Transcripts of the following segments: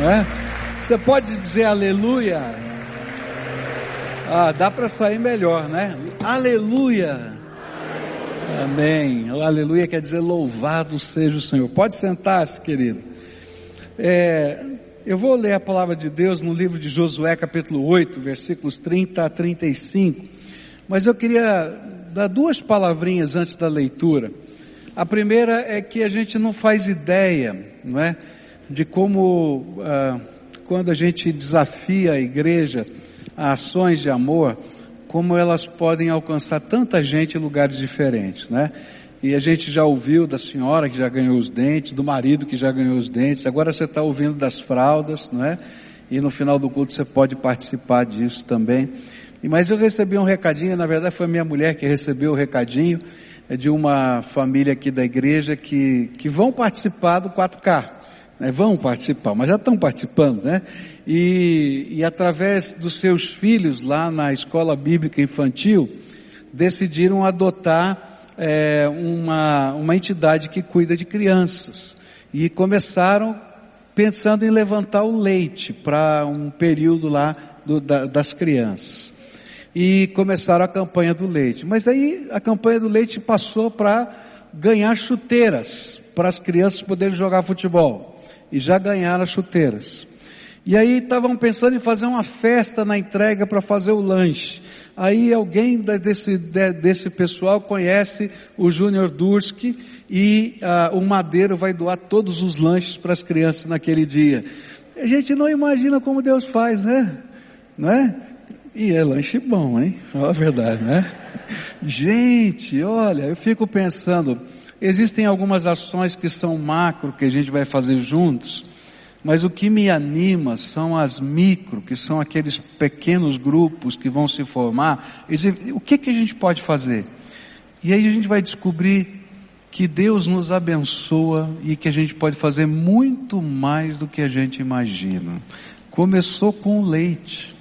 não é? Você pode dizer aleluia? Ah, dá para sair melhor, né? Aleluia! Amém. Aleluia quer dizer louvado seja o Senhor. Pode sentar-se, querido. É, eu vou ler a palavra de Deus no livro de Josué, capítulo 8, versículos 30 a 35. Mas eu queria dar duas palavrinhas antes da leitura. A primeira é que a gente não faz ideia, não é? De como, ah, quando a gente desafia a igreja a ações de amor, como elas podem alcançar tanta gente em lugares diferentes, né? E a gente já ouviu da senhora que já ganhou os dentes, do marido que já ganhou os dentes, agora você está ouvindo das fraldas, não é? E no final do culto você pode participar disso também. Mas eu recebi um recadinho, na verdade foi minha mulher que recebeu o recadinho, é de uma família aqui da igreja que, que vão participar do 4K né, vão participar, mas já estão participando, né? E, e através dos seus filhos lá na escola bíblica infantil, decidiram adotar é, uma, uma entidade que cuida de crianças. E começaram pensando em levantar o leite para um período lá do, da, das crianças. E começaram a campanha do leite. Mas aí a campanha do leite passou para ganhar chuteiras para as crianças poderem jogar futebol e já ganharam as chuteiras. E aí estavam pensando em fazer uma festa na entrega para fazer o lanche. Aí alguém desse, desse pessoal conhece o Júnior Durski e ah, o Madeiro vai doar todos os lanches para as crianças naquele dia. A gente não imagina como Deus faz, né? Não é? E é lanche bom, hein? Fala a verdade, né? Gente, olha, eu fico pensando, Existem algumas ações que são macro que a gente vai fazer juntos, mas o que me anima são as micro, que são aqueles pequenos grupos que vão se formar. E dizer, o que, que a gente pode fazer? E aí a gente vai descobrir que Deus nos abençoa e que a gente pode fazer muito mais do que a gente imagina. Começou com o leite.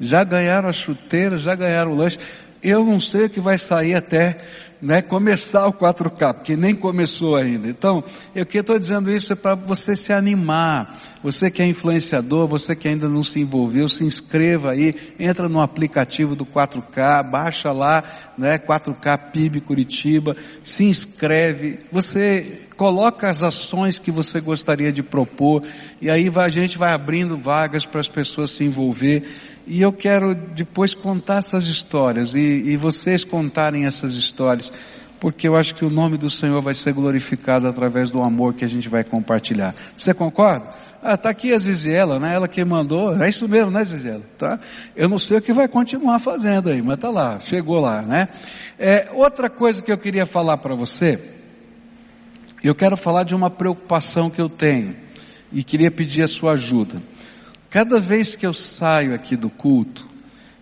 Já ganharam a chuteira, já ganharam o lanche. Eu não sei o que vai sair até né, começar o 4K, porque nem começou ainda. Então, eu que estou dizendo isso é para você se animar. Você que é influenciador, você que ainda não se envolveu, se inscreva aí, entra no aplicativo do 4K, baixa lá, né, 4K PIB Curitiba, se inscreve. Você coloca as ações que você gostaria de propor e aí a gente vai abrindo vagas para as pessoas se envolver e eu quero depois contar essas histórias e, e vocês contarem essas histórias porque eu acho que o nome do Senhor vai ser glorificado através do amor que a gente vai compartilhar. Você concorda? Ah, tá aqui a Ziziela, né? Ela que mandou. É isso mesmo, né, Ziziela? Tá? Eu não sei o que vai continuar fazendo aí, mas tá lá, chegou lá, né? É, outra coisa que eu queria falar para você, eu quero falar de uma preocupação que eu tenho e queria pedir a sua ajuda. Cada vez que eu saio aqui do culto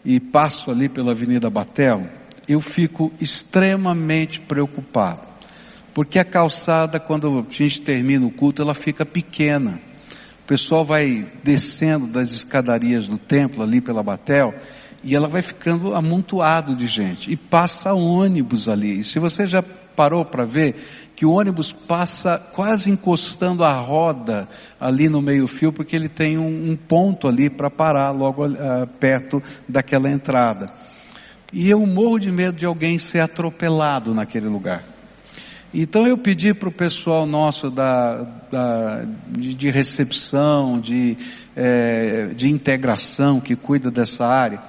e passo ali pela Avenida Batel, eu fico extremamente preocupado. Porque a calçada, quando a gente termina o culto, ela fica pequena. O pessoal vai descendo das escadarias do templo ali pela Batel e ela vai ficando amontoado de gente. E passa ônibus ali. E se você já parou para ver que o ônibus passa quase encostando a roda ali no meio fio, porque ele tem um, um ponto ali para parar logo uh, perto daquela entrada. E eu morro de medo de alguém ser atropelado naquele lugar. Então eu pedi para o pessoal nosso da, da de, de, recepção, de, é, de integração que cuida dessa área,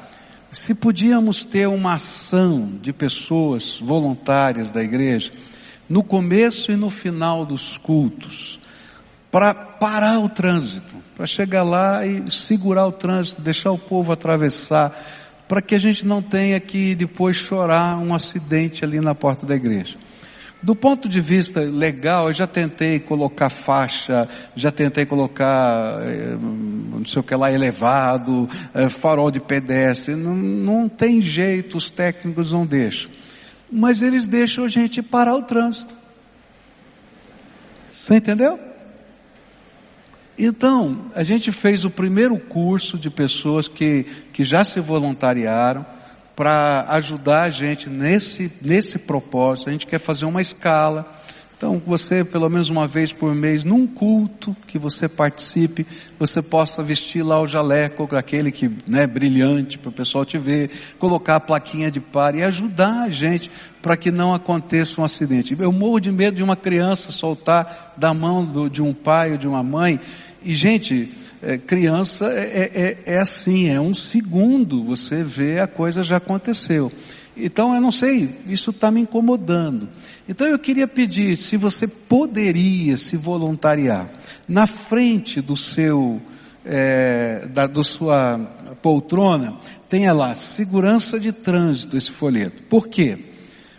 se podíamos ter uma ação de pessoas voluntárias da igreja, no começo e no final dos cultos, para parar o trânsito, para chegar lá e segurar o trânsito, deixar o povo atravessar, para que a gente não tenha que depois chorar um acidente ali na porta da igreja. Do ponto de vista legal, eu já tentei colocar faixa, já tentei colocar, eh, não sei o que lá, elevado, eh, farol de pedestre. Não, não tem jeito, os técnicos não deixam. Mas eles deixam a gente parar o trânsito. Você entendeu? Então, a gente fez o primeiro curso de pessoas que, que já se voluntariaram para ajudar a gente nesse, nesse propósito. A gente quer fazer uma escala. Então, você, pelo menos uma vez por mês, num culto que você participe, você possa vestir lá o jaleco, aquele que, né, brilhante, para o pessoal te ver, colocar a plaquinha de par e ajudar a gente para que não aconteça um acidente. Eu morro de medo de uma criança soltar da mão do, de um pai ou de uma mãe. E, gente, é, criança é, é, é assim, é um segundo, você vê a coisa já aconteceu. Então eu não sei, isso está me incomodando. Então eu queria pedir se você poderia se voluntariar na frente do seu, é, da do sua poltrona, tenha lá segurança de trânsito esse folheto. Por quê?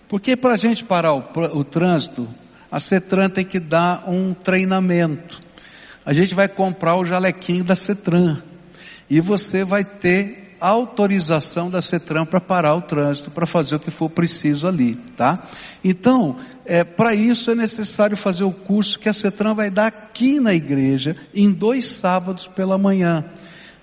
Porque para a gente parar o, o trânsito, a CETRAN tem que dar um treinamento. A gente vai comprar o jalequinho da CETRAN e você vai ter autorização da CETRAN para parar o trânsito, para fazer o que for preciso ali, tá? Então, é, para isso é necessário fazer o curso que a CETRAN vai dar aqui na igreja, em dois sábados pela manhã.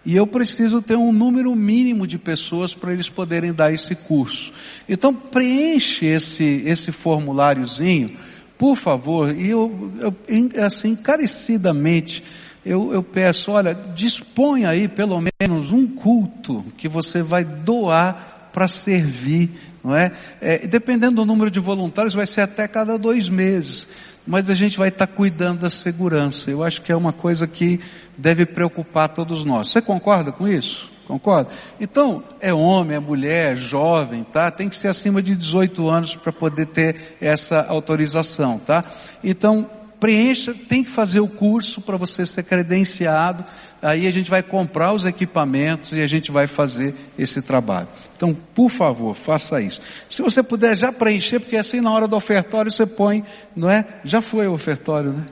E eu preciso ter um número mínimo de pessoas para eles poderem dar esse curso. Então preenche esse, esse formuláriozinho, por favor, e eu, eu assim, encarecidamente, eu, eu peço, olha, disponha aí pelo menos um culto que você vai doar para servir, não é? é? Dependendo do número de voluntários, vai ser até cada dois meses. Mas a gente vai estar tá cuidando da segurança. Eu acho que é uma coisa que deve preocupar todos nós. Você concorda com isso? Concorda? Então, é homem, é mulher, é jovem, tá? Tem que ser acima de 18 anos para poder ter essa autorização, tá? Então, preencha, tem que fazer o curso para você ser credenciado, aí a gente vai comprar os equipamentos e a gente vai fazer esse trabalho. Então, por favor, faça isso. Se você puder já preencher, porque assim na hora do ofertório você põe, não é? Já foi o ofertório, né?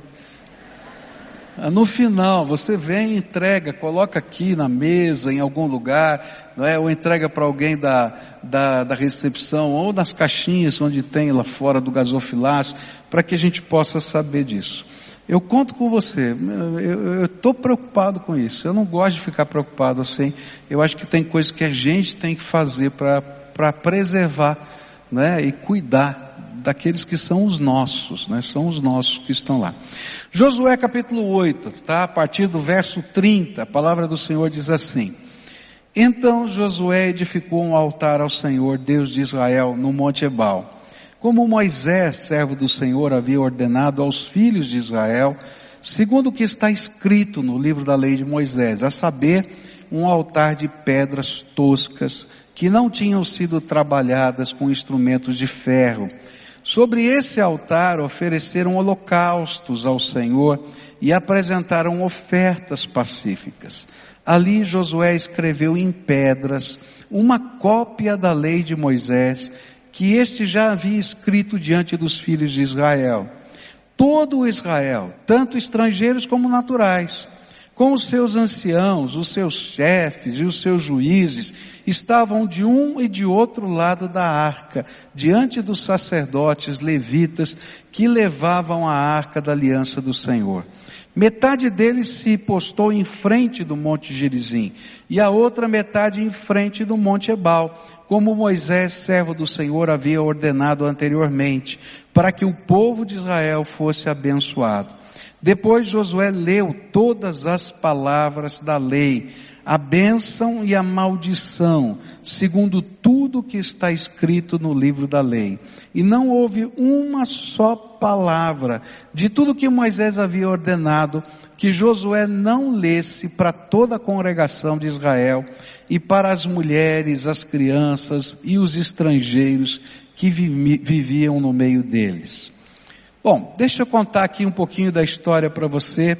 No final, você vem e entrega, coloca aqui na mesa, em algum lugar, não é? ou entrega para alguém da, da, da, recepção, ou nas caixinhas onde tem lá fora do gasofilácio, para que a gente possa saber disso. Eu conto com você, eu estou preocupado com isso, eu não gosto de ficar preocupado assim, eu acho que tem coisas que a gente tem que fazer para preservar né, e cuidar daqueles que são os nossos, né? São os nossos que estão lá. Josué capítulo 8, tá? A partir do verso 30, a palavra do Senhor diz assim: Então Josué edificou um altar ao Senhor, Deus de Israel, no monte Ebal. Como Moisés, servo do Senhor, havia ordenado aos filhos de Israel, segundo o que está escrito no livro da lei de Moisés, a saber, um altar de pedras toscas, que não tinham sido trabalhadas com instrumentos de ferro, Sobre esse altar ofereceram holocaustos ao Senhor e apresentaram ofertas pacíficas. Ali Josué escreveu em pedras uma cópia da lei de Moisés que este já havia escrito diante dos filhos de Israel. Todo o Israel, tanto estrangeiros como naturais, com os seus anciãos, os seus chefes e os seus juízes, estavam de um e de outro lado da arca, diante dos sacerdotes levitas que levavam a arca da aliança do Senhor. Metade deles se postou em frente do monte Gerizim e a outra metade em frente do monte Ebal, como Moisés, servo do Senhor, havia ordenado anteriormente, para que o povo de Israel fosse abençoado. Depois Josué leu todas as palavras da lei, a bênção e a maldição, segundo tudo que está escrito no livro da lei. E não houve uma só palavra de tudo que Moisés havia ordenado que Josué não lesse para toda a congregação de Israel e para as mulheres, as crianças e os estrangeiros que viviam no meio deles. Bom, deixa eu contar aqui um pouquinho da história para você.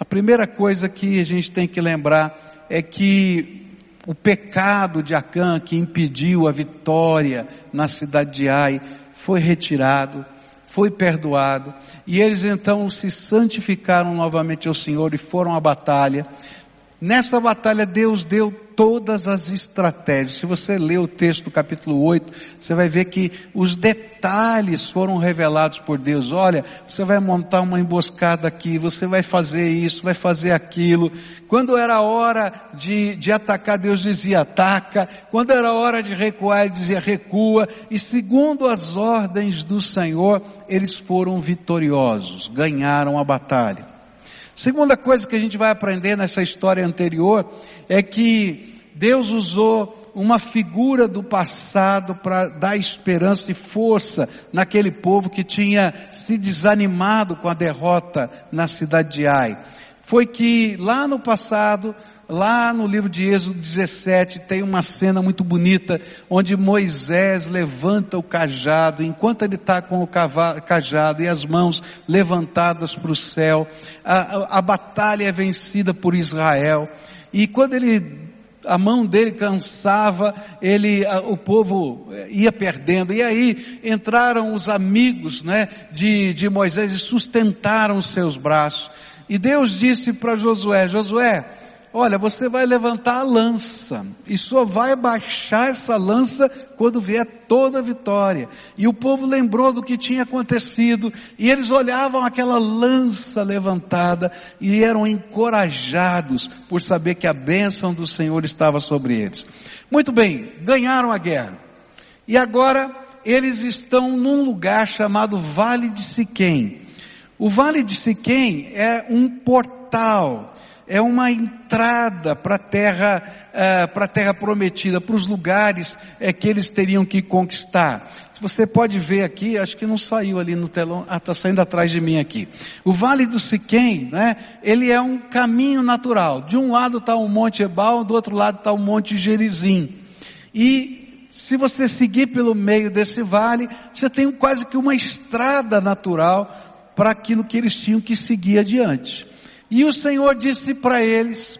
A primeira coisa que a gente tem que lembrar é que o pecado de Acã que impediu a vitória na cidade de Ai foi retirado, foi perdoado, e eles então se santificaram novamente ao Senhor e foram à batalha. Nessa batalha Deus deu todas as estratégias. Se você ler o texto do capítulo 8, você vai ver que os detalhes foram revelados por Deus. Olha, você vai montar uma emboscada aqui, você vai fazer isso, vai fazer aquilo. Quando era hora de, de atacar, Deus dizia ataca. Quando era hora de recuar, Ele dizia recua. E segundo as ordens do Senhor, eles foram vitoriosos, ganharam a batalha. Segunda coisa que a gente vai aprender nessa história anterior é que Deus usou uma figura do passado para dar esperança e força naquele povo que tinha se desanimado com a derrota na cidade de Ai. Foi que lá no passado Lá no livro de Êxodo 17 tem uma cena muito bonita onde Moisés levanta o cajado, enquanto ele está com o cajado e as mãos levantadas para o céu, a, a, a batalha é vencida por Israel. E quando ele a mão dele cansava, ele, o povo ia perdendo. E aí entraram os amigos, né, de, de Moisés e sustentaram os seus braços. E Deus disse para Josué, Josué, olha, você vai levantar a lança e só vai baixar essa lança quando vier toda a vitória. E o povo lembrou do que tinha acontecido e eles olhavam aquela lança levantada e eram encorajados por saber que a bênção do Senhor estava sobre eles. Muito bem, ganharam a guerra. E agora eles estão num lugar chamado Vale de Siquém. O Vale de Siquém é um portal é uma entrada para a terra, uh, para a terra prometida, para os lugares uh, que eles teriam que conquistar. Você pode ver aqui, acho que não saiu ali no telão, ah, está saindo atrás de mim aqui. O Vale do Siquém, né, ele é um caminho natural. De um lado está o Monte Ebal, do outro lado está o Monte Gerizim. E se você seguir pelo meio desse vale, você tem quase que uma estrada natural para aquilo que eles tinham que seguir adiante. E o Senhor disse para eles,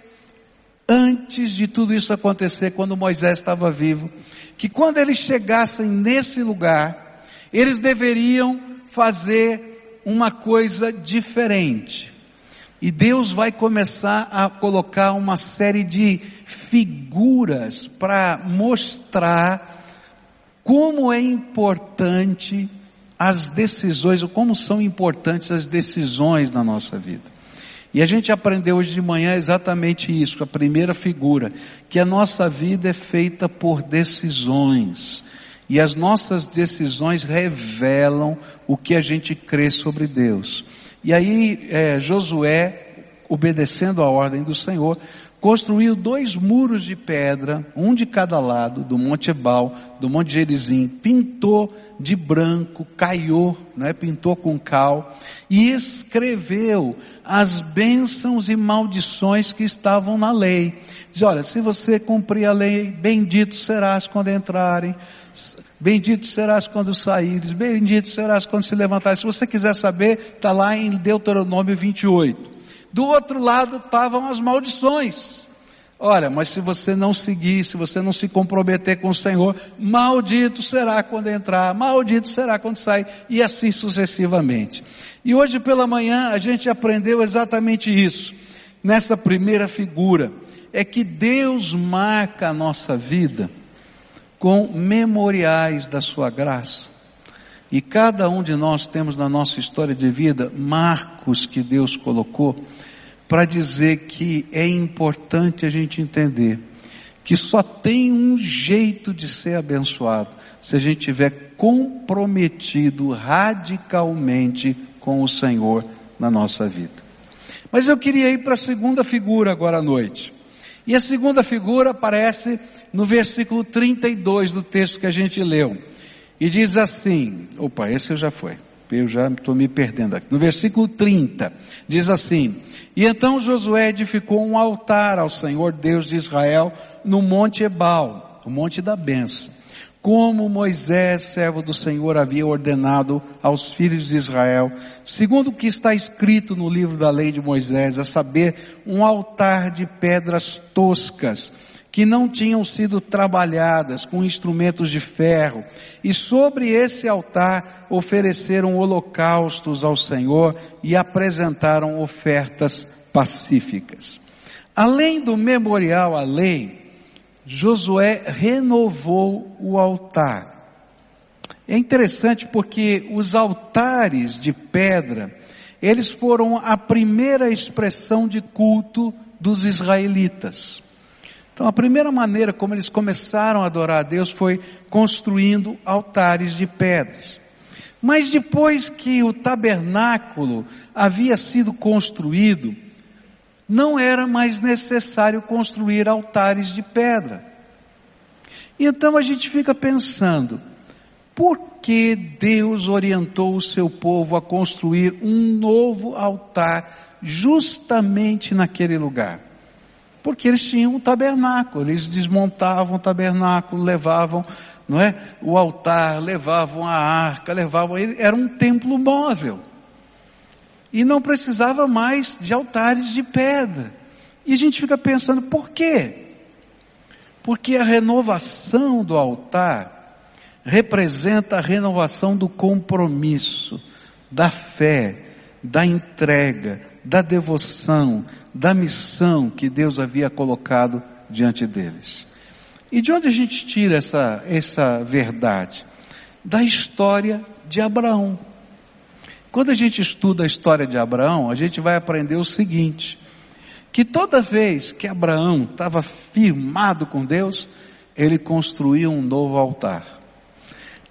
antes de tudo isso acontecer, quando Moisés estava vivo, que quando eles chegassem nesse lugar, eles deveriam fazer uma coisa diferente. E Deus vai começar a colocar uma série de figuras para mostrar como é importante as decisões, ou como são importantes as decisões na nossa vida. E a gente aprendeu hoje de manhã exatamente isso, a primeira figura, que a nossa vida é feita por decisões. E as nossas decisões revelam o que a gente crê sobre Deus. E aí, é, Josué, obedecendo a ordem do Senhor, construiu dois muros de pedra, um de cada lado, do Monte Ebal, do Monte Gerizim, pintou de branco, caiu, né, pintou com cal, e escreveu as bênçãos e maldições que estavam na lei. Diz, olha, se você cumprir a lei, bendito serás quando entrarem, Bendito serás quando saíres, bendito serás quando se levantares. Se você quiser saber, está lá em Deuteronômio 28. Do outro lado estavam as maldições. Olha, mas se você não seguir, se você não se comprometer com o Senhor, maldito será quando entrar, maldito será quando sair, e assim sucessivamente. E hoje pela manhã a gente aprendeu exatamente isso, nessa primeira figura, é que Deus marca a nossa vida com memoriais da sua graça. E cada um de nós temos na nossa história de vida marcos que Deus colocou para dizer que é importante a gente entender que só tem um jeito de ser abençoado se a gente tiver comprometido radicalmente com o Senhor na nossa vida. Mas eu queria ir para a segunda figura agora à noite. E a segunda figura aparece no versículo 32 do texto que a gente leu. E diz assim, opa, esse já foi. Eu já estou me perdendo aqui. No versículo 30, diz assim, E então Josué edificou um altar ao Senhor Deus de Israel no monte Ebal, o monte da benção, como Moisés, servo do Senhor, havia ordenado aos filhos de Israel, segundo o que está escrito no livro da lei de Moisés, a saber, um altar de pedras toscas, que não tinham sido trabalhadas com instrumentos de ferro, e sobre esse altar ofereceram holocaustos ao Senhor e apresentaram ofertas pacíficas. Além do memorial à lei, Josué renovou o altar. É interessante porque os altares de pedra, eles foram a primeira expressão de culto dos israelitas. Então a primeira maneira como eles começaram a adorar a Deus foi construindo altares de pedras. Mas depois que o tabernáculo havia sido construído, não era mais necessário construir altares de pedra. Então a gente fica pensando, por que Deus orientou o seu povo a construir um novo altar justamente naquele lugar? Porque eles tinham um tabernáculo, eles desmontavam o tabernáculo, levavam, não é, o altar, levavam a arca, levavam, era um templo móvel e não precisava mais de altares de pedra. E a gente fica pensando, por quê? Porque a renovação do altar representa a renovação do compromisso, da fé, da entrega, da devoção, da missão que Deus havia colocado diante deles. E de onde a gente tira essa, essa verdade? Da história de Abraão. Quando a gente estuda a história de Abraão, a gente vai aprender o seguinte, que toda vez que Abraão estava firmado com Deus, ele construía um novo altar.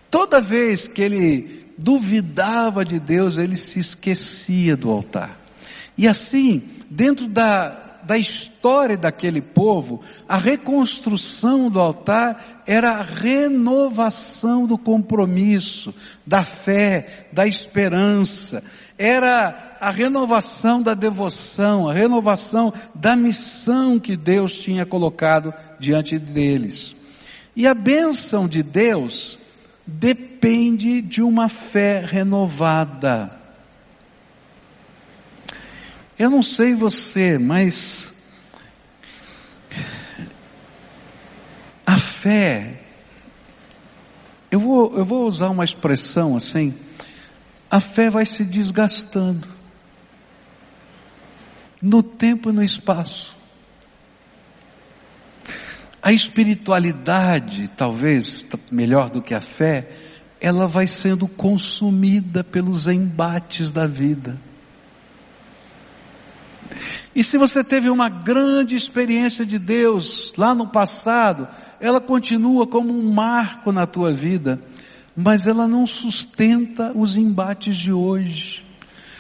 Toda vez que ele duvidava de Deus, ele se esquecia do altar. E assim, dentro da da história daquele povo, a reconstrução do altar era a renovação do compromisso, da fé, da esperança, era a renovação da devoção, a renovação da missão que Deus tinha colocado diante deles. E a bênção de Deus depende de uma fé renovada. Eu não sei você, mas a fé, eu vou, eu vou usar uma expressão assim, a fé vai se desgastando no tempo e no espaço. A espiritualidade, talvez melhor do que a fé, ela vai sendo consumida pelos embates da vida. E se você teve uma grande experiência de Deus lá no passado, ela continua como um marco na tua vida, mas ela não sustenta os embates de hoje.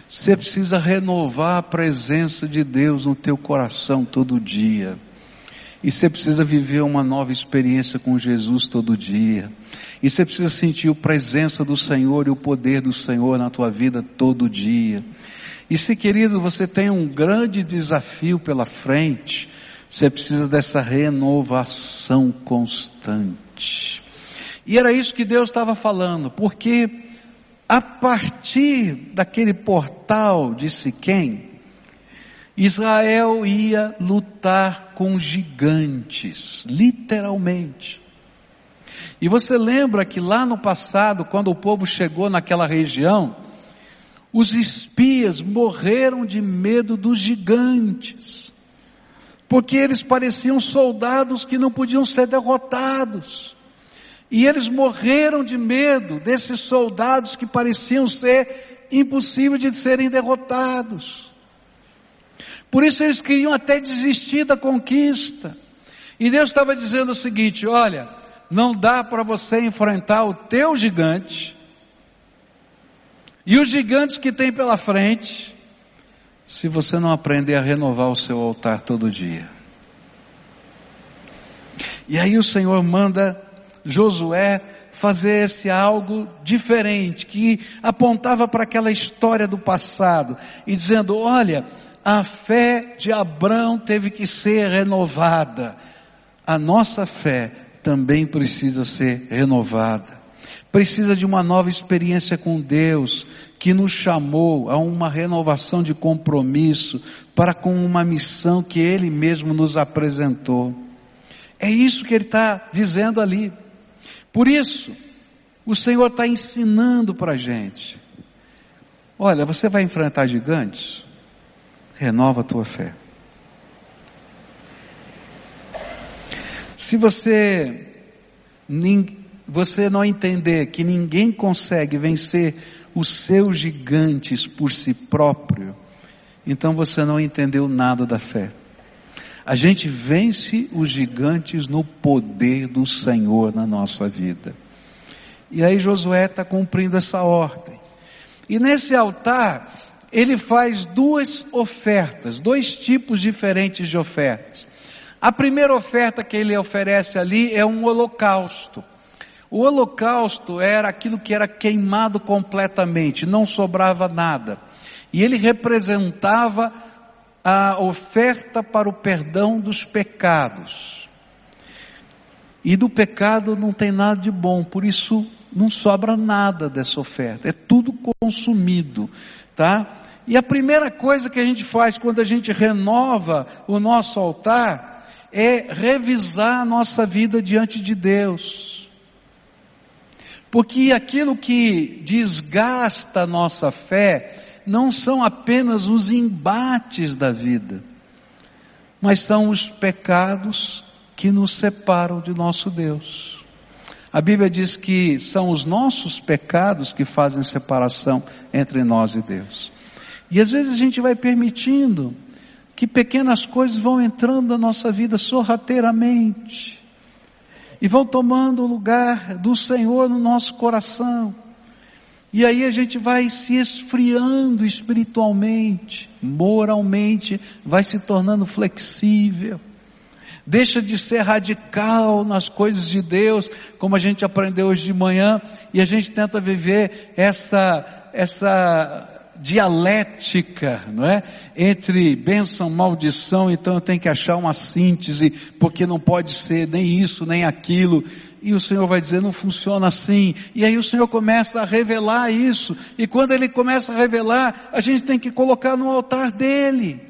Você precisa renovar a presença de Deus no teu coração todo dia. E você precisa viver uma nova experiência com Jesus todo dia. E você precisa sentir a presença do Senhor e o poder do Senhor na tua vida todo dia. E se querido, você tem um grande desafio pela frente, você precisa dessa renovação constante. E era isso que Deus estava falando, porque a partir daquele portal de Siquém, Israel ia lutar com gigantes, literalmente. E você lembra que lá no passado, quando o povo chegou naquela região, os espias morreram de medo dos gigantes, porque eles pareciam soldados que não podiam ser derrotados. E eles morreram de medo desses soldados que pareciam ser impossíveis de serem derrotados. Por isso eles queriam até desistir da conquista. E Deus estava dizendo o seguinte: olha, não dá para você enfrentar o teu gigante, e os gigantes que tem pela frente, se você não aprender a renovar o seu altar todo dia. E aí o Senhor manda Josué fazer esse algo diferente, que apontava para aquela história do passado, e dizendo, olha, a fé de Abraão teve que ser renovada. A nossa fé também precisa ser renovada precisa de uma nova experiência com Deus, que nos chamou a uma renovação de compromisso para com uma missão que Ele mesmo nos apresentou. É isso que Ele está dizendo ali. Por isso, o Senhor está ensinando para a gente. Olha, você vai enfrentar gigantes? Renova a tua fé. Se você, você não entender que ninguém consegue vencer os seus gigantes por si próprio, então você não entendeu nada da fé. A gente vence os gigantes no poder do Senhor na nossa vida. E aí Josué está cumprindo essa ordem. E nesse altar, ele faz duas ofertas, dois tipos diferentes de ofertas. A primeira oferta que ele oferece ali é um holocausto. O holocausto era aquilo que era queimado completamente, não sobrava nada. E ele representava a oferta para o perdão dos pecados. E do pecado não tem nada de bom, por isso não sobra nada dessa oferta, é tudo consumido, tá? E a primeira coisa que a gente faz quando a gente renova o nosso altar é revisar a nossa vida diante de Deus. Porque aquilo que desgasta a nossa fé não são apenas os embates da vida, mas são os pecados que nos separam de nosso Deus. A Bíblia diz que são os nossos pecados que fazem separação entre nós e Deus. E às vezes a gente vai permitindo que pequenas coisas vão entrando na nossa vida sorrateiramente e vão tomando o lugar do Senhor no nosso coração. E aí a gente vai se esfriando espiritualmente, moralmente, vai se tornando flexível. Deixa de ser radical nas coisas de Deus, como a gente aprendeu hoje de manhã, e a gente tenta viver essa, essa dialética, não é? Entre bênção, maldição, então eu tenho que achar uma síntese, porque não pode ser nem isso, nem aquilo. E o Senhor vai dizer, não funciona assim. E aí o Senhor começa a revelar isso. E quando Ele começa a revelar, a gente tem que colocar no altar dEle.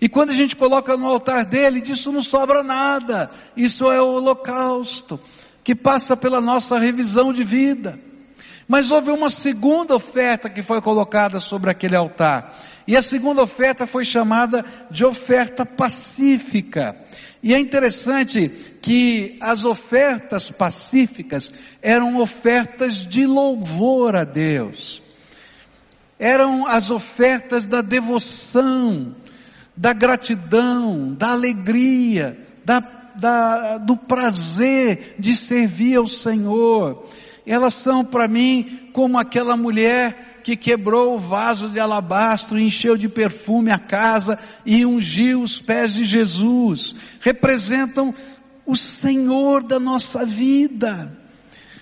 E quando a gente coloca no altar dEle, disso não sobra nada. Isso é o holocausto, que passa pela nossa revisão de vida. Mas houve uma segunda oferta que foi colocada sobre aquele altar. E a segunda oferta foi chamada de oferta pacífica. E é interessante que as ofertas pacíficas eram ofertas de louvor a Deus. Eram as ofertas da devoção, da gratidão, da alegria, da, da, do prazer de servir ao Senhor elas são para mim como aquela mulher que quebrou o vaso de alabastro, encheu de perfume a casa e ungiu os pés de Jesus. Representam o Senhor da nossa vida.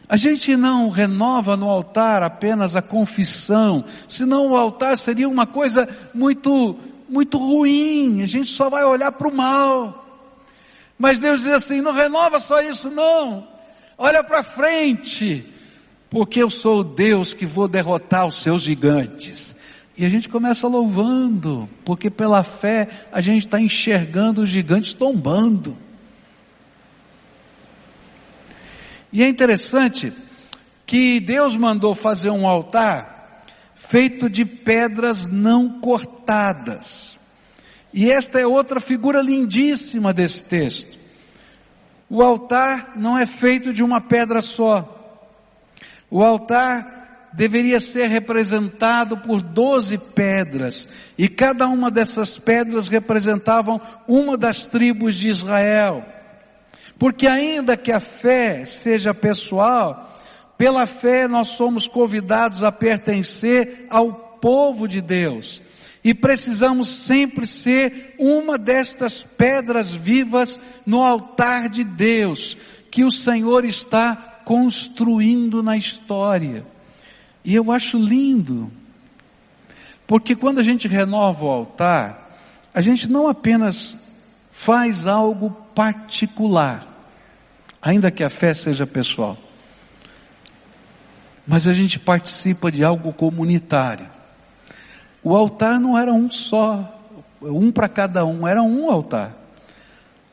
A gente não renova no altar apenas a confissão, senão o altar seria uma coisa muito, muito ruim, a gente só vai olhar para o mal. Mas Deus diz assim, não renova só isso não, olha para frente, porque eu sou o Deus que vou derrotar os seus gigantes. E a gente começa louvando, porque pela fé a gente está enxergando os gigantes tombando. E é interessante que Deus mandou fazer um altar feito de pedras não cortadas. E esta é outra figura lindíssima desse texto. O altar não é feito de uma pedra só. O altar deveria ser representado por doze pedras, e cada uma dessas pedras representavam uma das tribos de Israel. Porque ainda que a fé seja pessoal, pela fé nós somos convidados a pertencer ao povo de Deus. E precisamos sempre ser uma destas pedras vivas no altar de Deus, que o Senhor está construindo na história. E eu acho lindo, porque quando a gente renova o altar, a gente não apenas faz algo particular, ainda que a fé seja pessoal, mas a gente participa de algo comunitário. O altar não era um só, um para cada um, era um altar.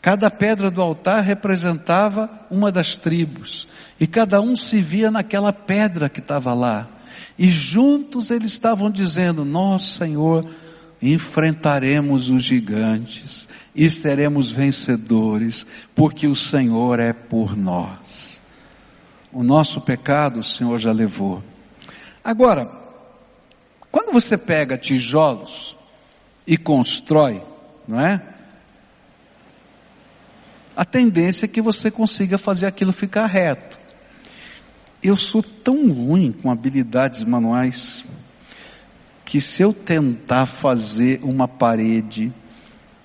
Cada pedra do altar representava uma das tribos, e cada um se via naquela pedra que estava lá. E juntos eles estavam dizendo: Nós, Senhor, enfrentaremos os gigantes e seremos vencedores, porque o Senhor é por nós. O nosso pecado o Senhor já levou. Agora, quando você pega tijolos e constrói, não é? A tendência é que você consiga fazer aquilo ficar reto. Eu sou tão ruim com habilidades manuais que se eu tentar fazer uma parede,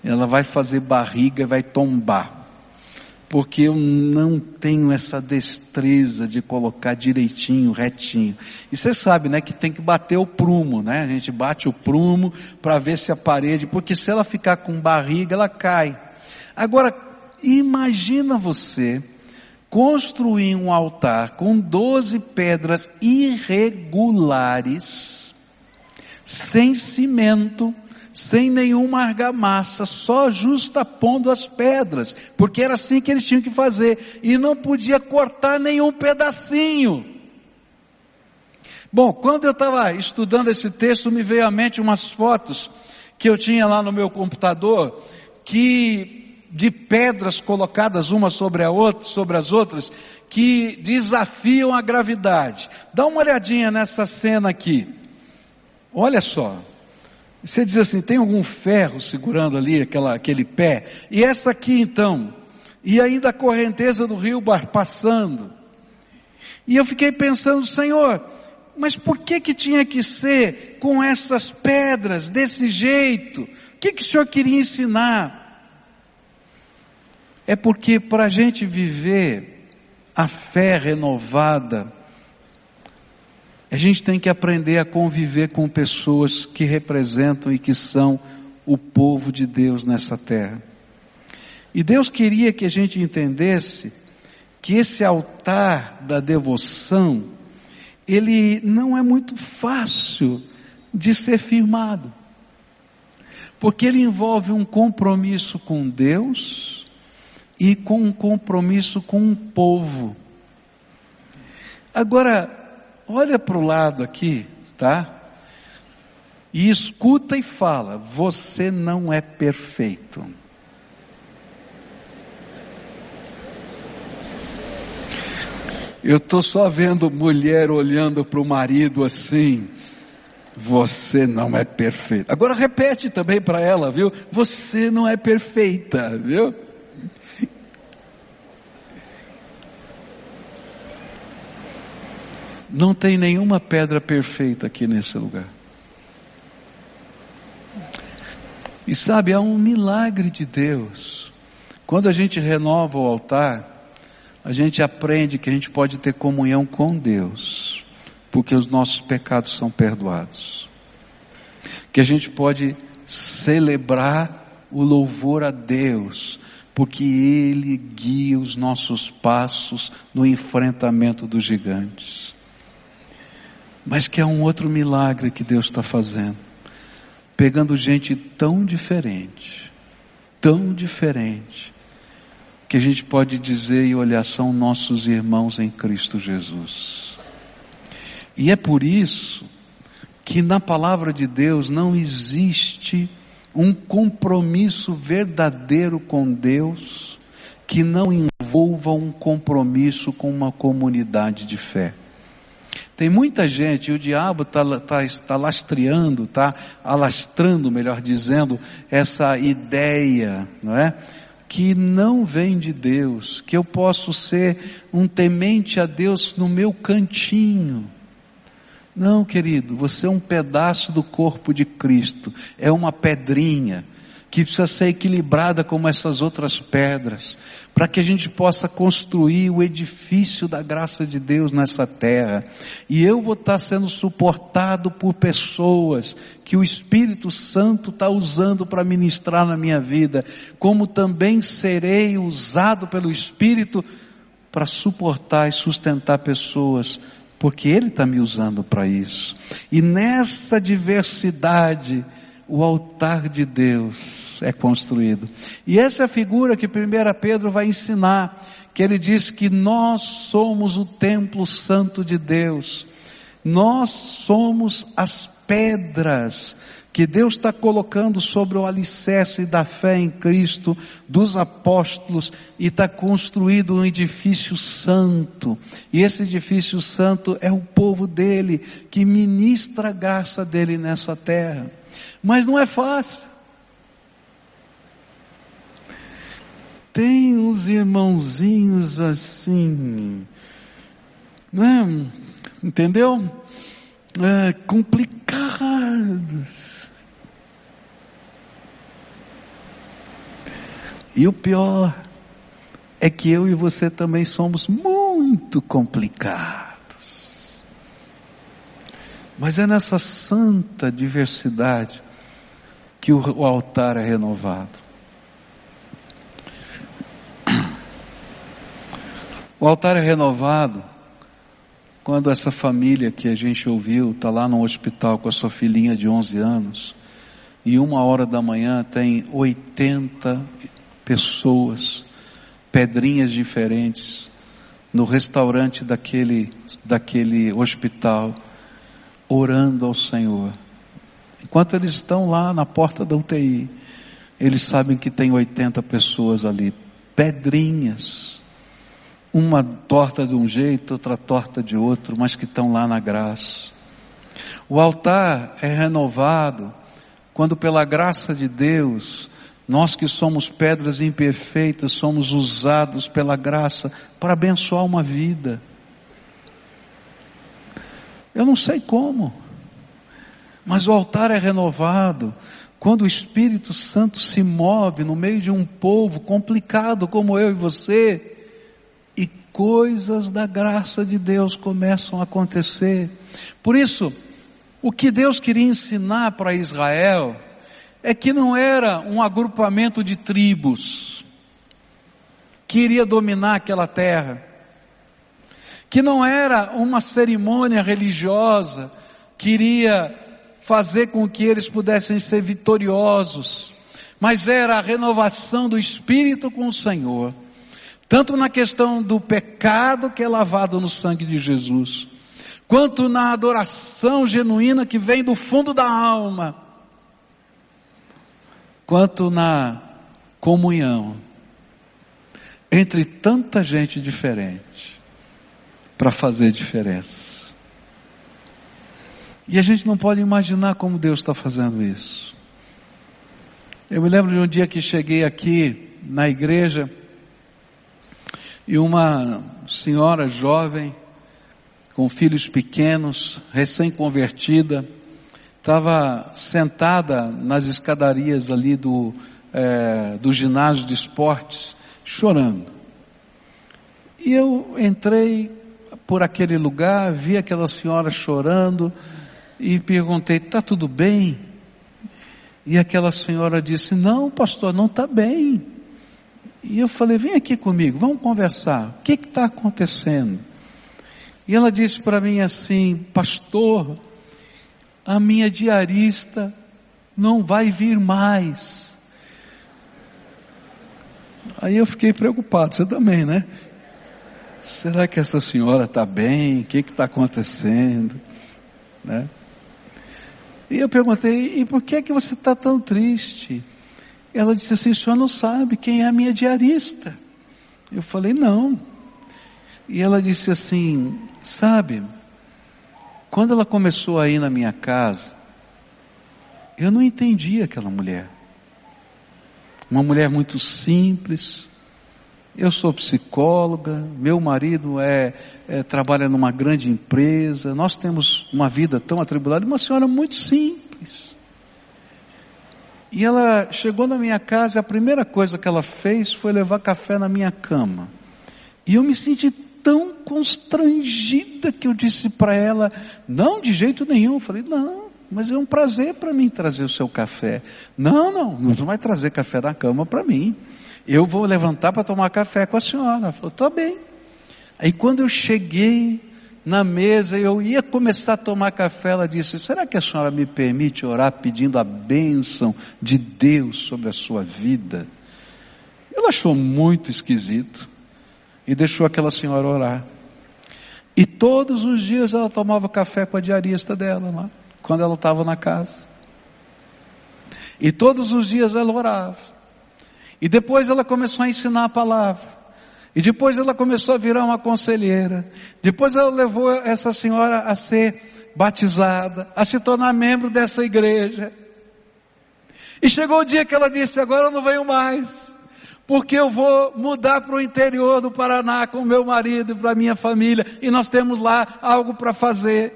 ela vai fazer barriga e vai tombar. Porque eu não tenho essa destreza de colocar direitinho, retinho. E você sabe, né, que tem que bater o prumo, né? A gente bate o prumo para ver se a parede, porque se ela ficar com barriga, ela cai. Agora, imagina você construir um altar com 12 pedras irregulares, sem cimento, sem nenhuma argamassa, só justapondo as pedras, porque era assim que eles tinham que fazer, e não podia cortar nenhum pedacinho. Bom, quando eu estava estudando esse texto, me veio à mente umas fotos que eu tinha lá no meu computador, que de pedras colocadas uma sobre a outra, sobre as outras, que desafiam a gravidade. Dá uma olhadinha nessa cena aqui. Olha só. Você diz assim, tem algum ferro segurando ali aquela, aquele pé? E essa aqui então? E ainda a correnteza do rio passando. E eu fiquei pensando, Senhor, mas por que que tinha que ser com essas pedras, desse jeito? O que que o Senhor queria ensinar? É porque para a gente viver a fé renovada, a gente tem que aprender a conviver com pessoas que representam e que são o povo de Deus nessa terra. E Deus queria que a gente entendesse que esse altar da devoção, ele não é muito fácil de ser firmado. Porque ele envolve um compromisso com Deus e com um compromisso com o povo. Agora, olha para o lado aqui, tá? E escuta e fala: você não é perfeito. Eu estou só vendo mulher olhando para o marido assim. Você não é perfeito. Agora repete também para ela, viu? Você não é perfeita, viu? Não tem nenhuma pedra perfeita aqui nesse lugar. E sabe, há um milagre de Deus. Quando a gente renova o altar, a gente aprende que a gente pode ter comunhão com Deus, porque os nossos pecados são perdoados. Que a gente pode celebrar o louvor a Deus, porque Ele guia os nossos passos no enfrentamento dos gigantes mas que é um outro milagre que Deus está fazendo. Pegando gente tão diferente, tão diferente, que a gente pode dizer e olhar são nossos irmãos em Cristo Jesus. E é por isso que na palavra de Deus não existe um compromisso verdadeiro com Deus que não envolva um compromisso com uma comunidade de fé. Tem muita gente, e o diabo está tá, está lastreando, está alastrando, melhor dizendo, essa ideia, não é? Que não vem de Deus, que eu posso ser um temente a Deus no meu cantinho. Não, querido, você é um pedaço do corpo de Cristo, é uma pedrinha que precisa ser equilibrada como essas outras pedras, para que a gente possa construir o edifício da graça de Deus nessa terra. E eu vou estar sendo suportado por pessoas que o Espírito Santo está usando para ministrar na minha vida, como também serei usado pelo Espírito para suportar e sustentar pessoas porque Ele está me usando para isso. E nessa diversidade, o altar de Deus é construído. E essa é a figura que 1 Pedro vai ensinar, que ele diz que nós somos o templo santo de Deus. Nós somos as pedras que Deus está colocando sobre o alicerce da fé em Cristo, dos apóstolos, e está construído um edifício santo. E esse edifício santo é o povo dele, que ministra a graça dele nessa terra. Mas não é fácil. Tem uns irmãozinhos assim, não é? Entendeu? É, complicados. E o pior é que eu e você também somos muito complicados. Mas é nessa santa diversidade que o altar é renovado. O altar é renovado quando essa família que a gente ouviu está lá no hospital com a sua filhinha de 11 anos e uma hora da manhã tem 80 pessoas, pedrinhas diferentes, no restaurante daquele, daquele hospital, orando ao Senhor. Enquanto eles estão lá na porta da UTI, eles sabem que tem 80 pessoas ali, pedrinhas, uma torta de um jeito, outra torta de outro, mas que estão lá na graça. O altar é renovado quando pela graça de Deus nós que somos pedras imperfeitas, somos usados pela graça para abençoar uma vida. Eu não sei como, mas o altar é renovado quando o Espírito Santo se move no meio de um povo complicado como eu e você, e coisas da graça de Deus começam a acontecer. Por isso, o que Deus queria ensinar para Israel, é que não era um agrupamento de tribos que iria dominar aquela terra, que não era uma cerimônia religiosa que iria fazer com que eles pudessem ser vitoriosos, mas era a renovação do espírito com o Senhor, tanto na questão do pecado que é lavado no sangue de Jesus, quanto na adoração genuína que vem do fundo da alma quanto na comunhão entre tanta gente diferente para fazer diferença. E a gente não pode imaginar como Deus está fazendo isso. Eu me lembro de um dia que cheguei aqui na igreja e uma senhora jovem, com filhos pequenos, recém-convertida, estava sentada nas escadarias ali do, é, do ginásio de esportes, chorando. E eu entrei por aquele lugar, vi aquela senhora chorando e perguntei: está tudo bem? E aquela senhora disse: não, pastor, não está bem. E eu falei: vem aqui comigo, vamos conversar. O que está acontecendo? E ela disse para mim assim: pastor, a minha diarista não vai vir mais. Aí eu fiquei preocupado, você também, né? Será que essa senhora está bem? O que está acontecendo? Né? E eu perguntei, e por que é que você está tão triste? Ela disse assim, o senhor não sabe quem é a minha diarista. Eu falei, não. E ela disse assim, sabe, quando ela começou a ir na minha casa, eu não entendi aquela mulher. Uma mulher muito simples. Eu sou psicóloga, meu marido é, é, trabalha numa grande empresa, nós temos uma vida tão atribulada, uma senhora muito simples. E ela chegou na minha casa e a primeira coisa que ela fez foi levar café na minha cama. E eu me senti tão constrangida que eu disse para ela, não, de jeito nenhum. Eu falei, não, mas é um prazer para mim trazer o seu café. Não, não, não vai trazer café na cama para mim. Eu vou levantar para tomar café com a senhora. Ela falou, tá bem. Aí quando eu cheguei na mesa, eu ia começar a tomar café, ela disse, será que a senhora me permite orar pedindo a bênção de Deus sobre a sua vida? Ela achou muito esquisito e deixou aquela senhora orar. E todos os dias ela tomava café com a diarista dela lá, quando ela estava na casa. E todos os dias ela orava. E depois ela começou a ensinar a palavra. E depois ela começou a virar uma conselheira. Depois ela levou essa senhora a ser batizada, a se tornar membro dessa igreja. E chegou o dia que ela disse: Agora eu não venho mais, porque eu vou mudar para o interior do Paraná com meu marido e para minha família, e nós temos lá algo para fazer.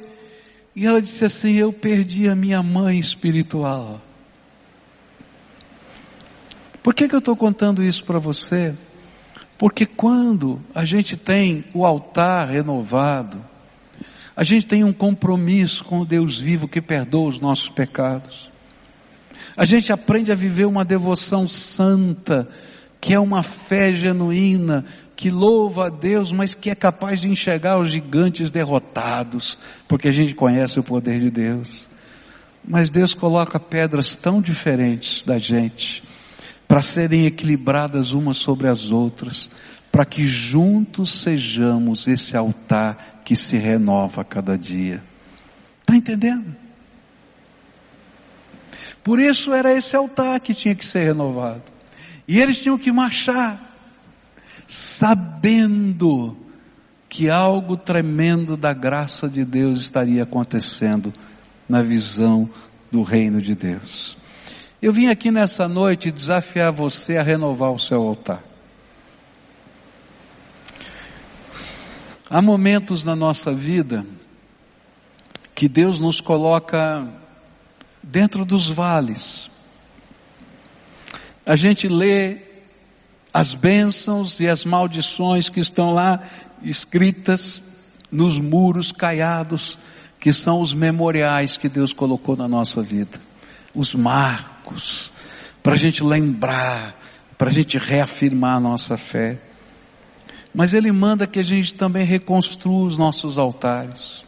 E ela disse assim: Eu perdi a minha mãe espiritual. Por que, que eu estou contando isso para você? Porque quando a gente tem o altar renovado, a gente tem um compromisso com o Deus vivo que perdoa os nossos pecados. A gente aprende a viver uma devoção santa, que é uma fé genuína, que louva a Deus, mas que é capaz de enxergar os gigantes derrotados, porque a gente conhece o poder de Deus. Mas Deus coloca pedras tão diferentes da gente, para serem equilibradas umas sobre as outras, para que juntos sejamos esse altar que se renova a cada dia. Está entendendo? Por isso era esse altar que tinha que ser renovado. E eles tinham que marchar, sabendo que algo tremendo da graça de Deus estaria acontecendo na visão do reino de Deus. Eu vim aqui nessa noite desafiar você a renovar o seu altar. Há momentos na nossa vida que Deus nos coloca dentro dos vales. A gente lê as bênçãos e as maldições que estão lá escritas nos muros caiados, que são os memoriais que Deus colocou na nossa vida os marcos, para a gente lembrar, para a gente reafirmar a nossa fé. Mas Ele manda que a gente também reconstrua os nossos altares.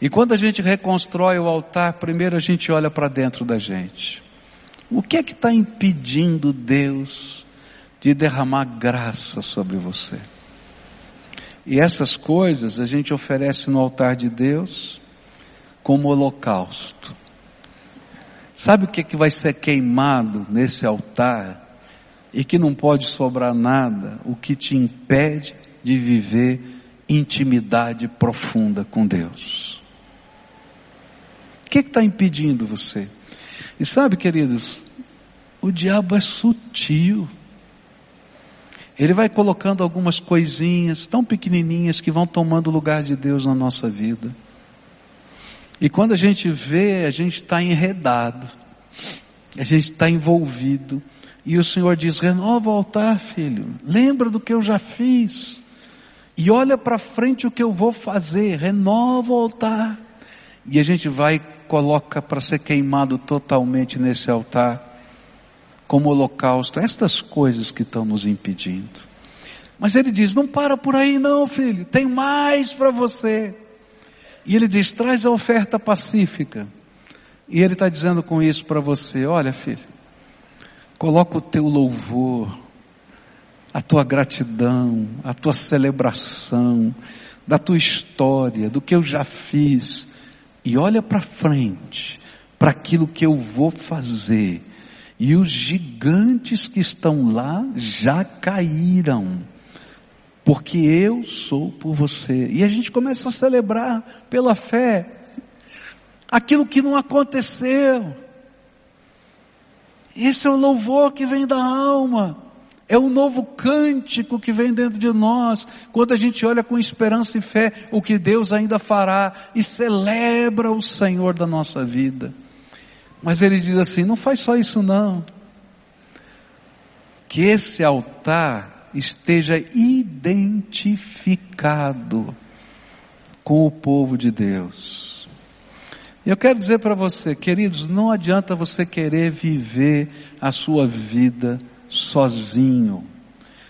E quando a gente reconstrói o altar, primeiro a gente olha para dentro da gente. O que é que está impedindo Deus de derramar graça sobre você? E essas coisas a gente oferece no altar de Deus como holocausto. Sabe o que, é que vai ser queimado nesse altar e que não pode sobrar nada? O que te impede de viver intimidade profunda com Deus. O que é está impedindo você? E sabe, queridos, o diabo é sutil. Ele vai colocando algumas coisinhas tão pequenininhas que vão tomando o lugar de Deus na nossa vida. E quando a gente vê, a gente está enredado, a gente está envolvido. E o Senhor diz: renova o altar, filho, lembra do que eu já fiz. E olha para frente o que eu vou fazer, renova o altar. E a gente vai coloca para ser queimado totalmente nesse altar, como holocausto, estas coisas que estão nos impedindo. Mas ele diz: não para por aí não, filho, tem mais para você. E ele diz: traz a oferta pacífica. E ele está dizendo com isso para você: olha, filho, coloca o teu louvor, a tua gratidão, a tua celebração, da tua história, do que eu já fiz, e olha para frente, para aquilo que eu vou fazer. E os gigantes que estão lá já caíram porque eu sou por você. E a gente começa a celebrar pela fé aquilo que não aconteceu. Esse é o louvor que vem da alma. É um novo cântico que vem dentro de nós, quando a gente olha com esperança e fé o que Deus ainda fará e celebra o Senhor da nossa vida. Mas ele diz assim: não faz só isso não. Que esse altar esteja identificado com o povo de Deus. Eu quero dizer para você, queridos, não adianta você querer viver a sua vida sozinho.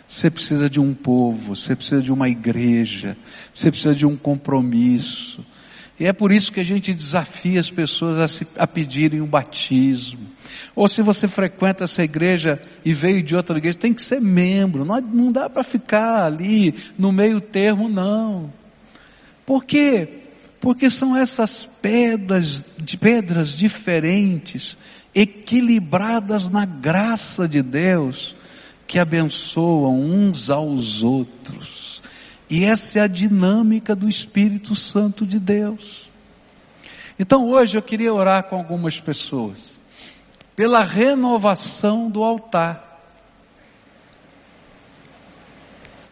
Você precisa de um povo, você precisa de uma igreja, você precisa de um compromisso. E é por isso que a gente desafia as pessoas a, se, a pedirem um batismo. Ou se você frequenta essa igreja e veio de outra igreja, tem que ser membro. Não, não dá para ficar ali no meio termo, não. Por quê? Porque são essas pedras, de pedras diferentes, equilibradas na graça de Deus, que abençoam uns aos outros. E essa é a dinâmica do Espírito Santo de Deus. Então hoje eu queria orar com algumas pessoas pela renovação do altar.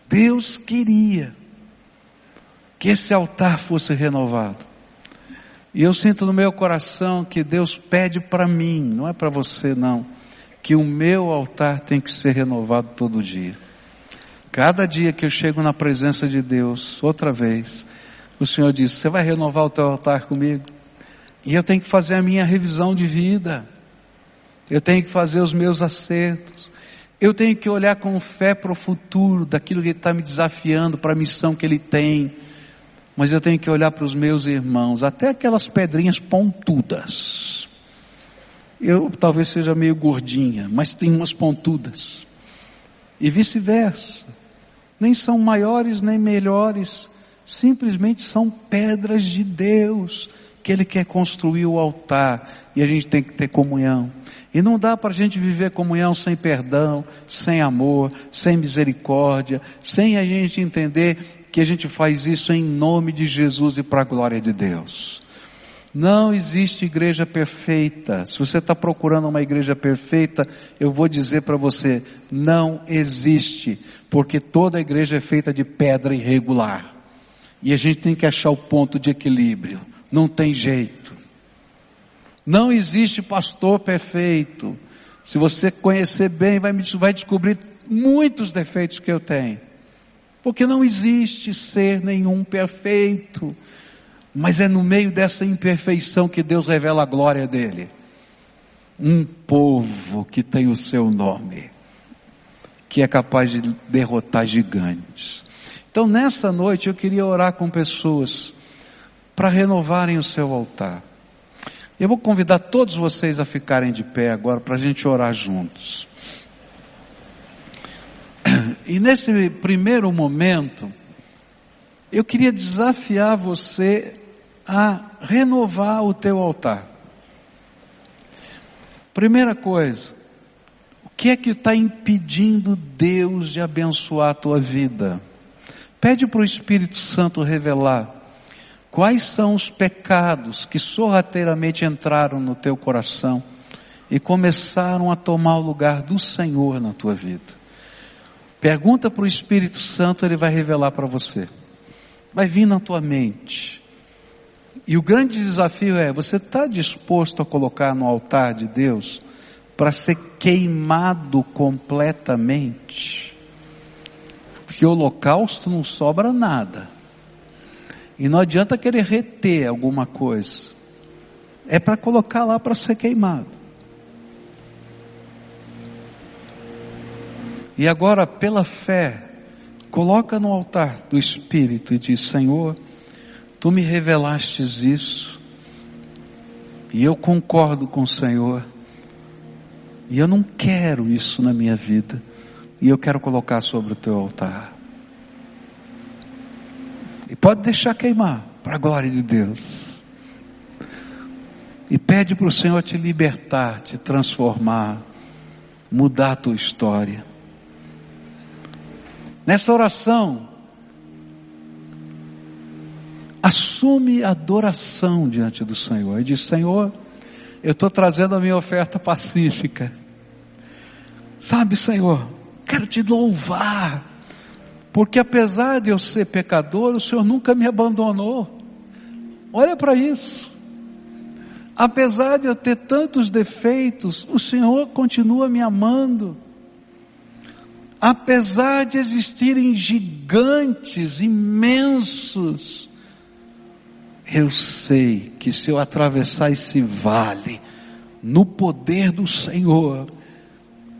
Deus queria que esse altar fosse renovado. E eu sinto no meu coração que Deus pede para mim, não é para você não, que o meu altar tem que ser renovado todo dia. Cada dia que eu chego na presença de Deus, outra vez, o Senhor diz: Você vai renovar o teu altar comigo? E eu tenho que fazer a minha revisão de vida. Eu tenho que fazer os meus acertos. Eu tenho que olhar com fé para o futuro, daquilo que Ele está me desafiando, para a missão que Ele tem mas eu tenho que olhar para os meus irmãos, até aquelas pedrinhas pontudas. Eu talvez seja meio gordinha, mas tem umas pontudas. E vice-versa. Nem são maiores nem melhores, simplesmente são pedras de Deus que Ele quer construir o altar e a gente tem que ter comunhão. E não dá para a gente viver comunhão sem perdão, sem amor, sem misericórdia, sem a gente entender que a gente faz isso em nome de Jesus e para a glória de Deus. Não existe igreja perfeita. Se você está procurando uma igreja perfeita, eu vou dizer para você, não existe, porque toda igreja é feita de pedra irregular. E a gente tem que achar o ponto de equilíbrio. Não tem jeito. Não existe pastor perfeito. Se você conhecer bem, vai, vai descobrir muitos defeitos que eu tenho. Porque não existe ser nenhum perfeito. Mas é no meio dessa imperfeição que Deus revela a glória dele. Um povo que tem o seu nome, que é capaz de derrotar gigantes. Então nessa noite eu queria orar com pessoas para renovarem o seu altar. Eu vou convidar todos vocês a ficarem de pé agora para a gente orar juntos. E nesse primeiro momento, eu queria desafiar você a renovar o teu altar. Primeira coisa, o que é que está impedindo Deus de abençoar a tua vida? Pede para o Espírito Santo revelar quais são os pecados que sorrateiramente entraram no teu coração e começaram a tomar o lugar do Senhor na tua vida. Pergunta para o Espírito Santo, ele vai revelar para você. Vai vir na tua mente. E o grande desafio é: você está disposto a colocar no altar de Deus para ser queimado completamente? Porque o holocausto não sobra nada. E não adianta querer reter alguma coisa. É para colocar lá para ser queimado. E agora, pela fé, coloca no altar do Espírito e diz: Senhor, tu me revelastes isso, e eu concordo com o Senhor, e eu não quero isso na minha vida, e eu quero colocar sobre o teu altar. E pode deixar queimar, para a glória de Deus. E pede para o Senhor te libertar, te transformar, mudar a tua história. Nessa oração, assume adoração diante do Senhor e diz: Senhor, eu estou trazendo a minha oferta pacífica. Sabe, Senhor, quero te louvar, porque apesar de eu ser pecador, o Senhor nunca me abandonou. Olha para isso. Apesar de eu ter tantos defeitos, o Senhor continua me amando apesar de existirem gigantes imensos, eu sei que se eu atravessar esse vale, no poder do Senhor,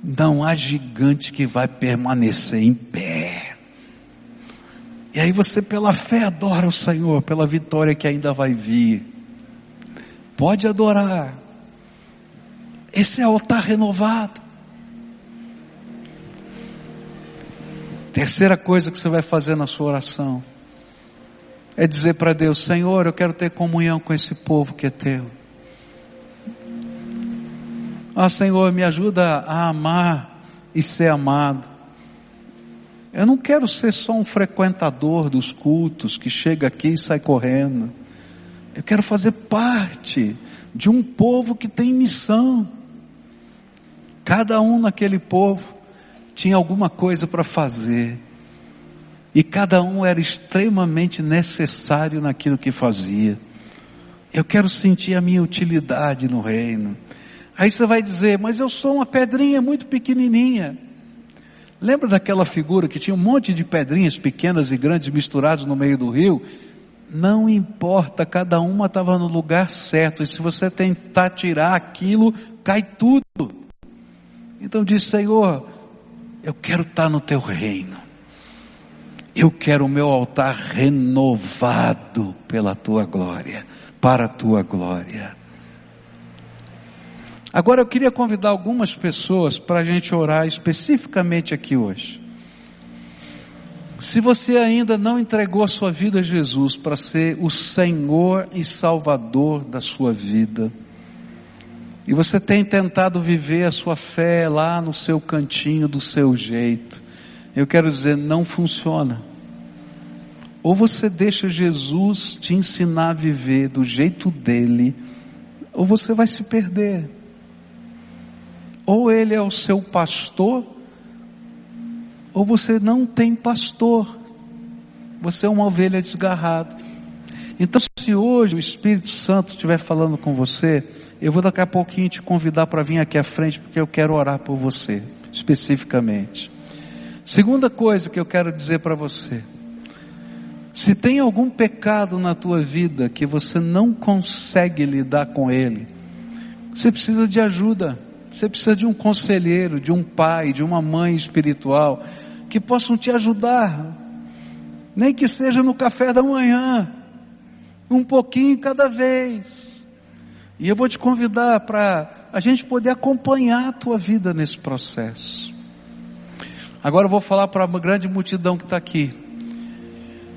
não há gigante que vai permanecer em pé. E aí você pela fé adora o Senhor, pela vitória que ainda vai vir. Pode adorar. Esse é o altar renovado. Terceira coisa que você vai fazer na sua oração é dizer para Deus: Senhor, eu quero ter comunhão com esse povo que é teu. Ah, Senhor, me ajuda a amar e ser amado. Eu não quero ser só um frequentador dos cultos que chega aqui e sai correndo. Eu quero fazer parte de um povo que tem missão. Cada um naquele povo tinha alguma coisa para fazer. E cada um era extremamente necessário naquilo que fazia. Eu quero sentir a minha utilidade no reino. Aí você vai dizer, mas eu sou uma pedrinha muito pequenininha. Lembra daquela figura que tinha um monte de pedrinhas pequenas e grandes misturadas no meio do rio? Não importa, cada uma estava no lugar certo. E se você tentar tirar aquilo, cai tudo. Então diz, Senhor, eu quero estar no teu reino. Eu quero o meu altar renovado pela tua glória, para a tua glória. Agora eu queria convidar algumas pessoas para a gente orar especificamente aqui hoje. Se você ainda não entregou sua vida a Jesus para ser o Senhor e Salvador da sua vida, e você tem tentado viver a sua fé lá no seu cantinho, do seu jeito, eu quero dizer, não funciona. Ou você deixa Jesus te ensinar a viver do jeito dele, ou você vai se perder. Ou ele é o seu pastor, ou você não tem pastor. Você é uma ovelha desgarrada. Então, se hoje o Espírito Santo estiver falando com você, eu vou daqui a pouquinho te convidar para vir aqui à frente, porque eu quero orar por você, especificamente. Segunda coisa que eu quero dizer para você. Se tem algum pecado na tua vida que você não consegue lidar com ele, você precisa de ajuda. Você precisa de um conselheiro, de um pai, de uma mãe espiritual que possam te ajudar. Nem que seja no café da manhã, um pouquinho cada vez. E eu vou te convidar para a gente poder acompanhar a tua vida nesse processo. Agora eu vou falar para uma grande multidão que está aqui.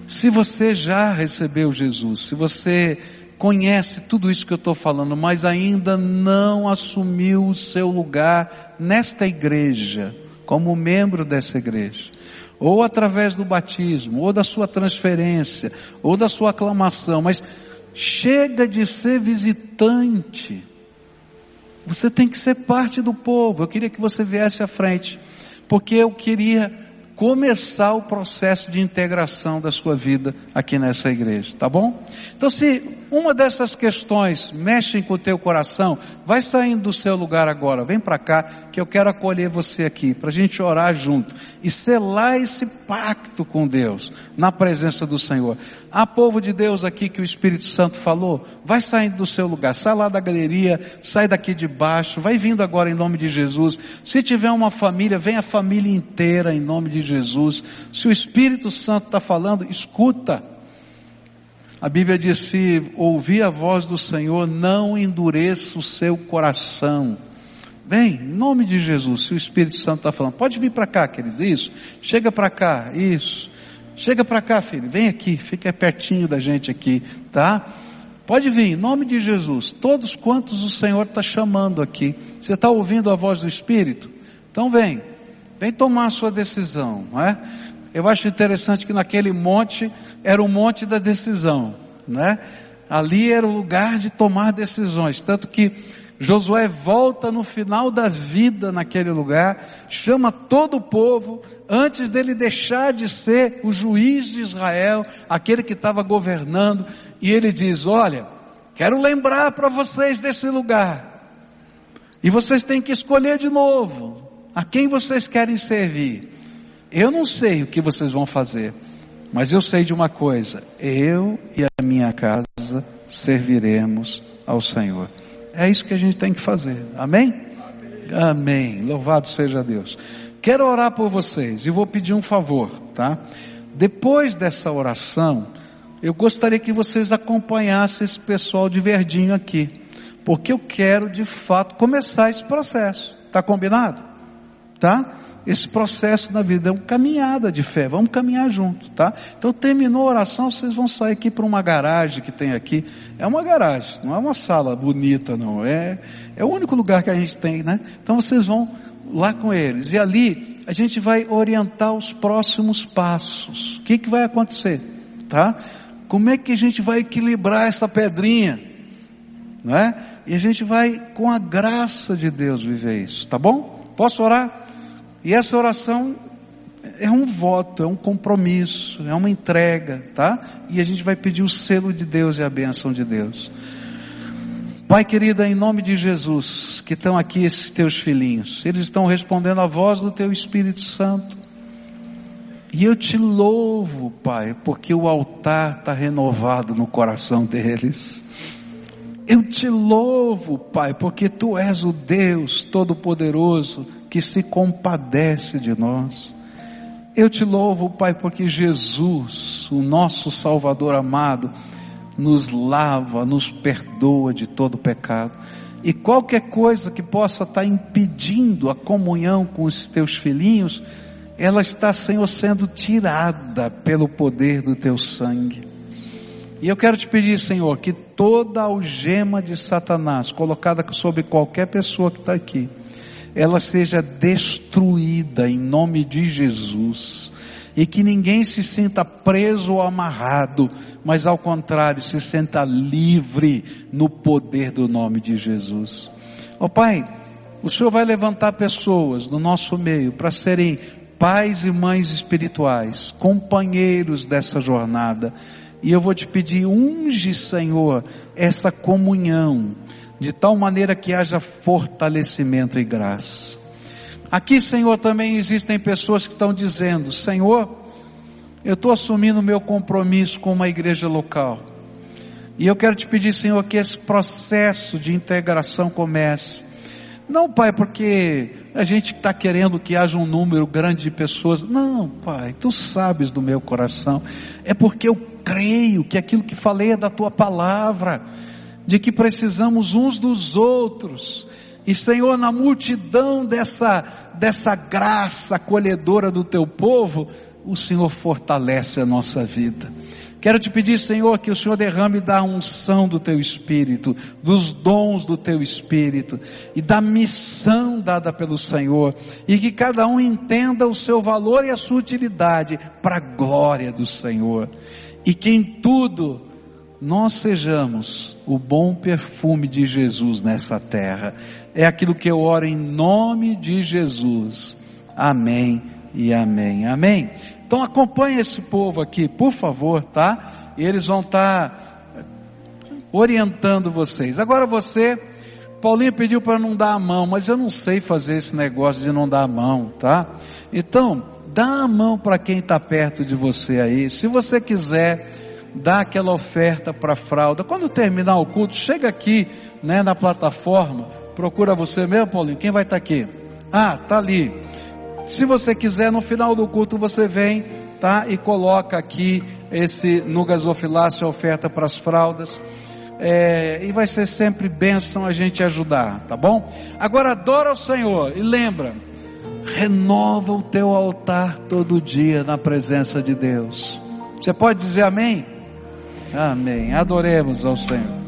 Se você já recebeu Jesus, se você conhece tudo isso que eu estou falando, mas ainda não assumiu o seu lugar nesta igreja, como membro dessa igreja, ou através do batismo, ou da sua transferência, ou da sua aclamação, mas chega de ser visitante. Você tem que ser parte do povo. Eu queria que você viesse à frente porque eu queria começar o processo de integração da sua vida aqui nessa igreja, tá bom? Então se uma dessas questões mexem com o teu coração, vai saindo do seu lugar agora, vem para cá, que eu quero acolher você aqui, para a gente orar junto e selar esse pacto com Deus, na presença do Senhor. Há povo de Deus aqui que o Espírito Santo falou, vai saindo do seu lugar, sai lá da galeria, sai daqui de baixo, vai vindo agora em nome de Jesus. Se tiver uma família, vem a família inteira em nome de Jesus. Se o Espírito Santo está falando, escuta. A Bíblia diz: se ouvir a voz do Senhor, não endureça o seu coração. Bem, em nome de Jesus, se o Espírito Santo está falando, pode vir para cá, querido, isso, chega para cá, isso, chega para cá, filho, vem aqui, fica pertinho da gente aqui, tá? Pode vir, em nome de Jesus, todos quantos o Senhor está chamando aqui, você está ouvindo a voz do Espírito? Então vem, vem tomar a sua decisão, não é? Eu acho interessante que naquele monte era o monte da decisão, né? Ali era o lugar de tomar decisões, tanto que Josué volta no final da vida naquele lugar, chama todo o povo, antes dele deixar de ser o juiz de Israel, aquele que estava governando, e ele diz: Olha, quero lembrar para vocês desse lugar, e vocês têm que escolher de novo a quem vocês querem servir. Eu não sei o que vocês vão fazer, mas eu sei de uma coisa: eu e a minha casa serviremos ao Senhor. É isso que a gente tem que fazer. Amém? Amém. Amém. Louvado seja Deus. Quero orar por vocês e vou pedir um favor, tá? Depois dessa oração, eu gostaria que vocês acompanhassem esse pessoal de verdinho aqui, porque eu quero de fato começar esse processo. Tá combinado? Tá? Esse processo na vida, é uma caminhada de fé, vamos caminhar junto, tá? Então terminou a oração, vocês vão sair aqui para uma garagem que tem aqui, é uma garagem, não é uma sala bonita não, é, é o único lugar que a gente tem, né? Então vocês vão lá com eles, e ali a gente vai orientar os próximos passos, o que que vai acontecer, tá? Como é que a gente vai equilibrar essa pedrinha? Não é? E a gente vai, com a graça de Deus, viver isso, tá bom? Posso orar? E essa oração é um voto, é um compromisso, é uma entrega, tá? E a gente vai pedir o selo de Deus e a bênção de Deus. Pai querido, em nome de Jesus, que estão aqui esses teus filhinhos, eles estão respondendo à voz do teu Espírito Santo. E eu te louvo, Pai, porque o altar está renovado no coração deles. Eu te louvo, Pai, porque tu és o Deus Todo-Poderoso que se compadece de nós. Eu te louvo, Pai, porque Jesus, o nosso Salvador amado, nos lava, nos perdoa de todo pecado. E qualquer coisa que possa estar impedindo a comunhão com os teus filhinhos, ela está, Senhor, sendo tirada pelo poder do teu sangue. E eu quero te pedir, Senhor, que toda algema de Satanás colocada sobre qualquer pessoa que está aqui, ela seja destruída em nome de Jesus. E que ninguém se sinta preso ou amarrado, mas ao contrário, se sinta livre no poder do nome de Jesus. Ó oh, Pai, o Senhor vai levantar pessoas no nosso meio para serem pais e mães espirituais, companheiros dessa jornada. E eu vou te pedir, unge, Senhor, essa comunhão, de tal maneira que haja fortalecimento e graça. Aqui, Senhor, também existem pessoas que estão dizendo, Senhor, eu estou assumindo o meu compromisso com uma igreja local. E eu quero te pedir, Senhor, que esse processo de integração comece. Não, Pai, porque a gente está querendo que haja um número grande de pessoas. Não, Pai, tu sabes do meu coração. É porque eu creio que aquilo que falei é da tua palavra de que precisamos uns dos outros. E Senhor, na multidão dessa, dessa graça acolhedora do teu povo, o Senhor fortalece a nossa vida. Quero te pedir, Senhor, que o Senhor derrame da unção do teu Espírito, dos dons do teu Espírito e da missão dada pelo Senhor, e que cada um entenda o seu valor e a sua utilidade para a glória do Senhor, e que em tudo nós sejamos o bom perfume de Jesus nessa terra. É aquilo que eu oro em nome de Jesus. Amém e amém. Amém. Então acompanhe esse povo aqui, por favor, tá? E eles vão estar tá orientando vocês. Agora você, Paulinho pediu para não dar a mão, mas eu não sei fazer esse negócio de não dar a mão, tá? Então, dá a mão para quem está perto de você aí. Se você quiser dá aquela oferta para a fralda. Quando terminar o culto, chega aqui, né, na plataforma, procura você mesmo, Paulinho, quem vai estar tá aqui? Ah, tá ali. Se você quiser, no final do culto você vem, tá? E coloca aqui esse no gasofilácio a oferta para as fraldas. É, e vai ser sempre bênção a gente ajudar, tá bom? Agora adora o Senhor e lembra, renova o teu altar todo dia na presença de Deus. Você pode dizer amém? Amém. Adoremos ao Senhor.